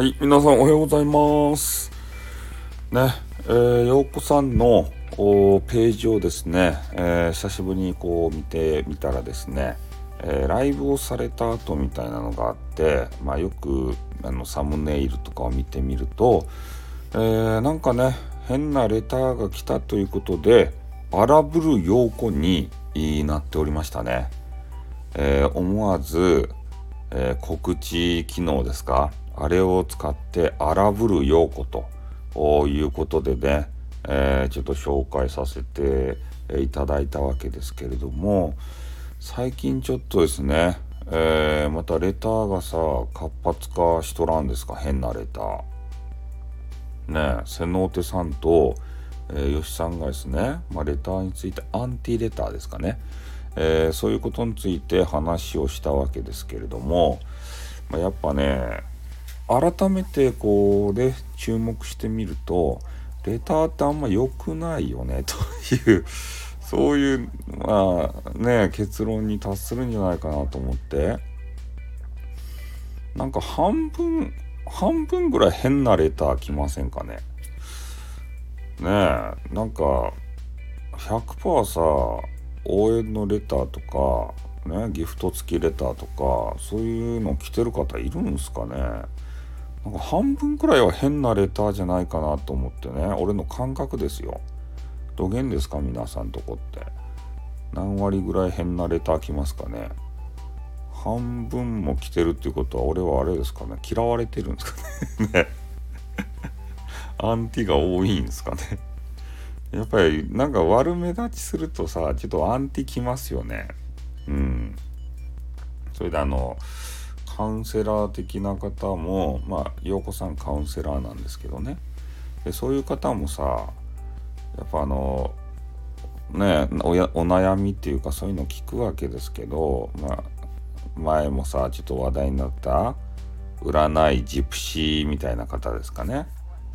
はい、皆さんおはようございます。ね、えー、ようこさんのページをですね、えー、久しぶりにこう見てみたらですね、えー、ライブをされた後みたいなのがあって、まあ、よくあのサムネイルとかを見てみると、えー、なんかね変なレターが来たということで荒ぶる陽子になっておりましたね。えー、思わず、えー、告知機能ですか？あれを使って荒ぶる陽子と。いうことでね、えー、ちょっと紹介させていただいたわけですけれども最近ちょっとですね、えー、またレターがさ活発化しとらんですか？変なレター。ね瀬能手さんと、えー、吉さんがですね、まあ、レターについてアンティレターですかね、えー、そういうことについて話をしたわけですけれども、まあ、やっぱね改めてこうで注目してみるとレターってあんま良くないよね というそういうまあね結論に達するんじゃないかなと思って。なんか半分半分ぐらい変なレター来ませんかね。ねえなんか100%さ応援のレターとかねギフト付きレターとかそういうの来てる方いるんですかね。なんか半分くらいは変なレターじゃないかなと思ってね。俺の感覚ですよ。どげんですか皆さんとこって。何割ぐらい変なレター来ますかね。半分も来てるっていうことは俺はあれですかね。嫌われてるんですかね。ね。アンティが多いんですかね。やっぱりなんか悪目立ちするとさちょっとアンティ来ますよね。うん。それであのカウンセラー的な方もまあ陽子さんカウンセラーなんですけどね。でそういう方もさやっぱあのねおやお悩みっていうかそういうの聞くわけですけど、まあ、前もさちょっと話題になった占いジプシーみたいな方ですかね。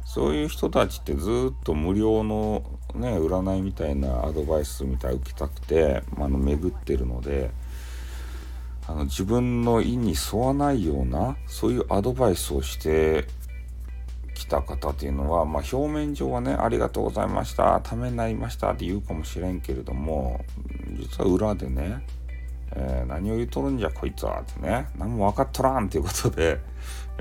そういう人たちってずっと無料のね占いみたいなアドバイスみたい受けたくて、まあ、の巡ってるのであの自分の意に沿わないようなそういうアドバイスをしてきた方っていうのは、まあ、表面上はね「ありがとうございましたためになりました」って言うかもしれんけれども実は裏でね、えー、何を言うとるんじゃこいつはってね何も分かっとらんっていうことで、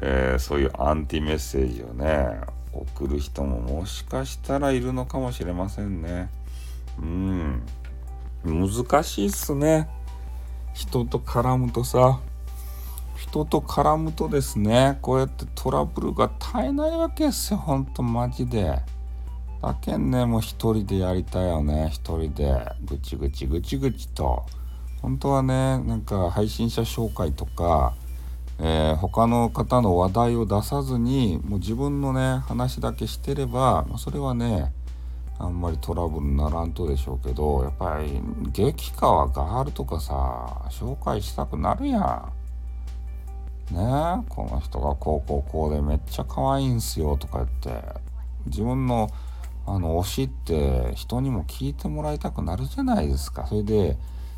えー、そういうアンティメッセージをね送る人ももしかしたらいるのかもしれませんね。うん。難しいっすね。人と絡むとさ。人と絡むとですねこうやってトラブルが絶えないわけですよ。ほんとマジで。だけんねもう一人でやりたいよね。一人で。ぐちぐちぐちぐちと。本当はねなんか配信者紹介とか、えー、他の方の話題を出さずにもう自分のね話だけしてればまそれはねあんまりトラブルにならんとでしょうけどやっぱり激川ガールとかさ紹介したくなるやん。ねえこの人がこうこうこうでめっちゃ可愛いんすよとか言って自分のあの推しって人にも聞いてもらいたくなるじゃないですかそれで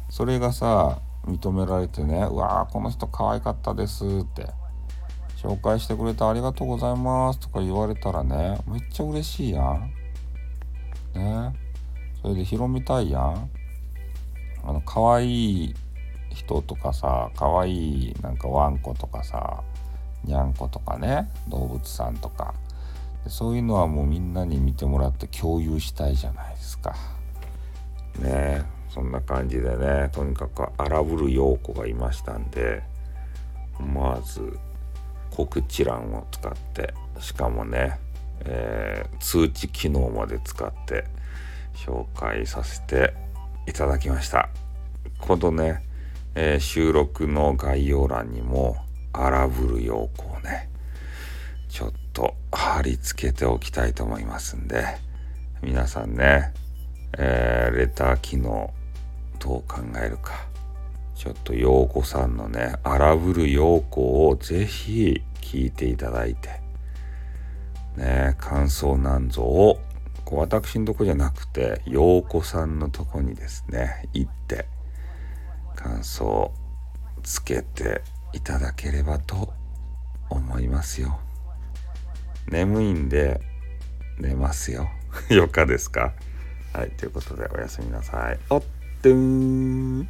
それがさ認められてね「うわーこの人可愛かったです」って「紹介してくれてありがとうございます」とか言われたらねめっちゃ嬉しいやん。ね。それで広めたいやん。あの可愛い人とかさ可愛いなんかワンコとかさにゃんことかね動物さんとか。そういうのはもうみんなに見てもらって共有したいじゃないですか。ね。えそんな感じでねとにかく荒ぶる陽子がいましたんでまず告知欄を使ってしかもねえー、通知機能まで使って紹介させていただきました。このね、えー、収録の概要欄にも荒ぶる陽子をねちょっと貼り付けておきたいと思いますんで皆さんね、えー、レター機能どう考えるかちょっと陽子さんのね荒ぶる陽子をぜひ聞いていただいてね感想なんぞをこう私のとこじゃなくて陽子さんのとこにですね行って感想つけていただければと思いますよ。眠いんで寝ますよ。よかですかはい、ということでおやすみなさい。Ding.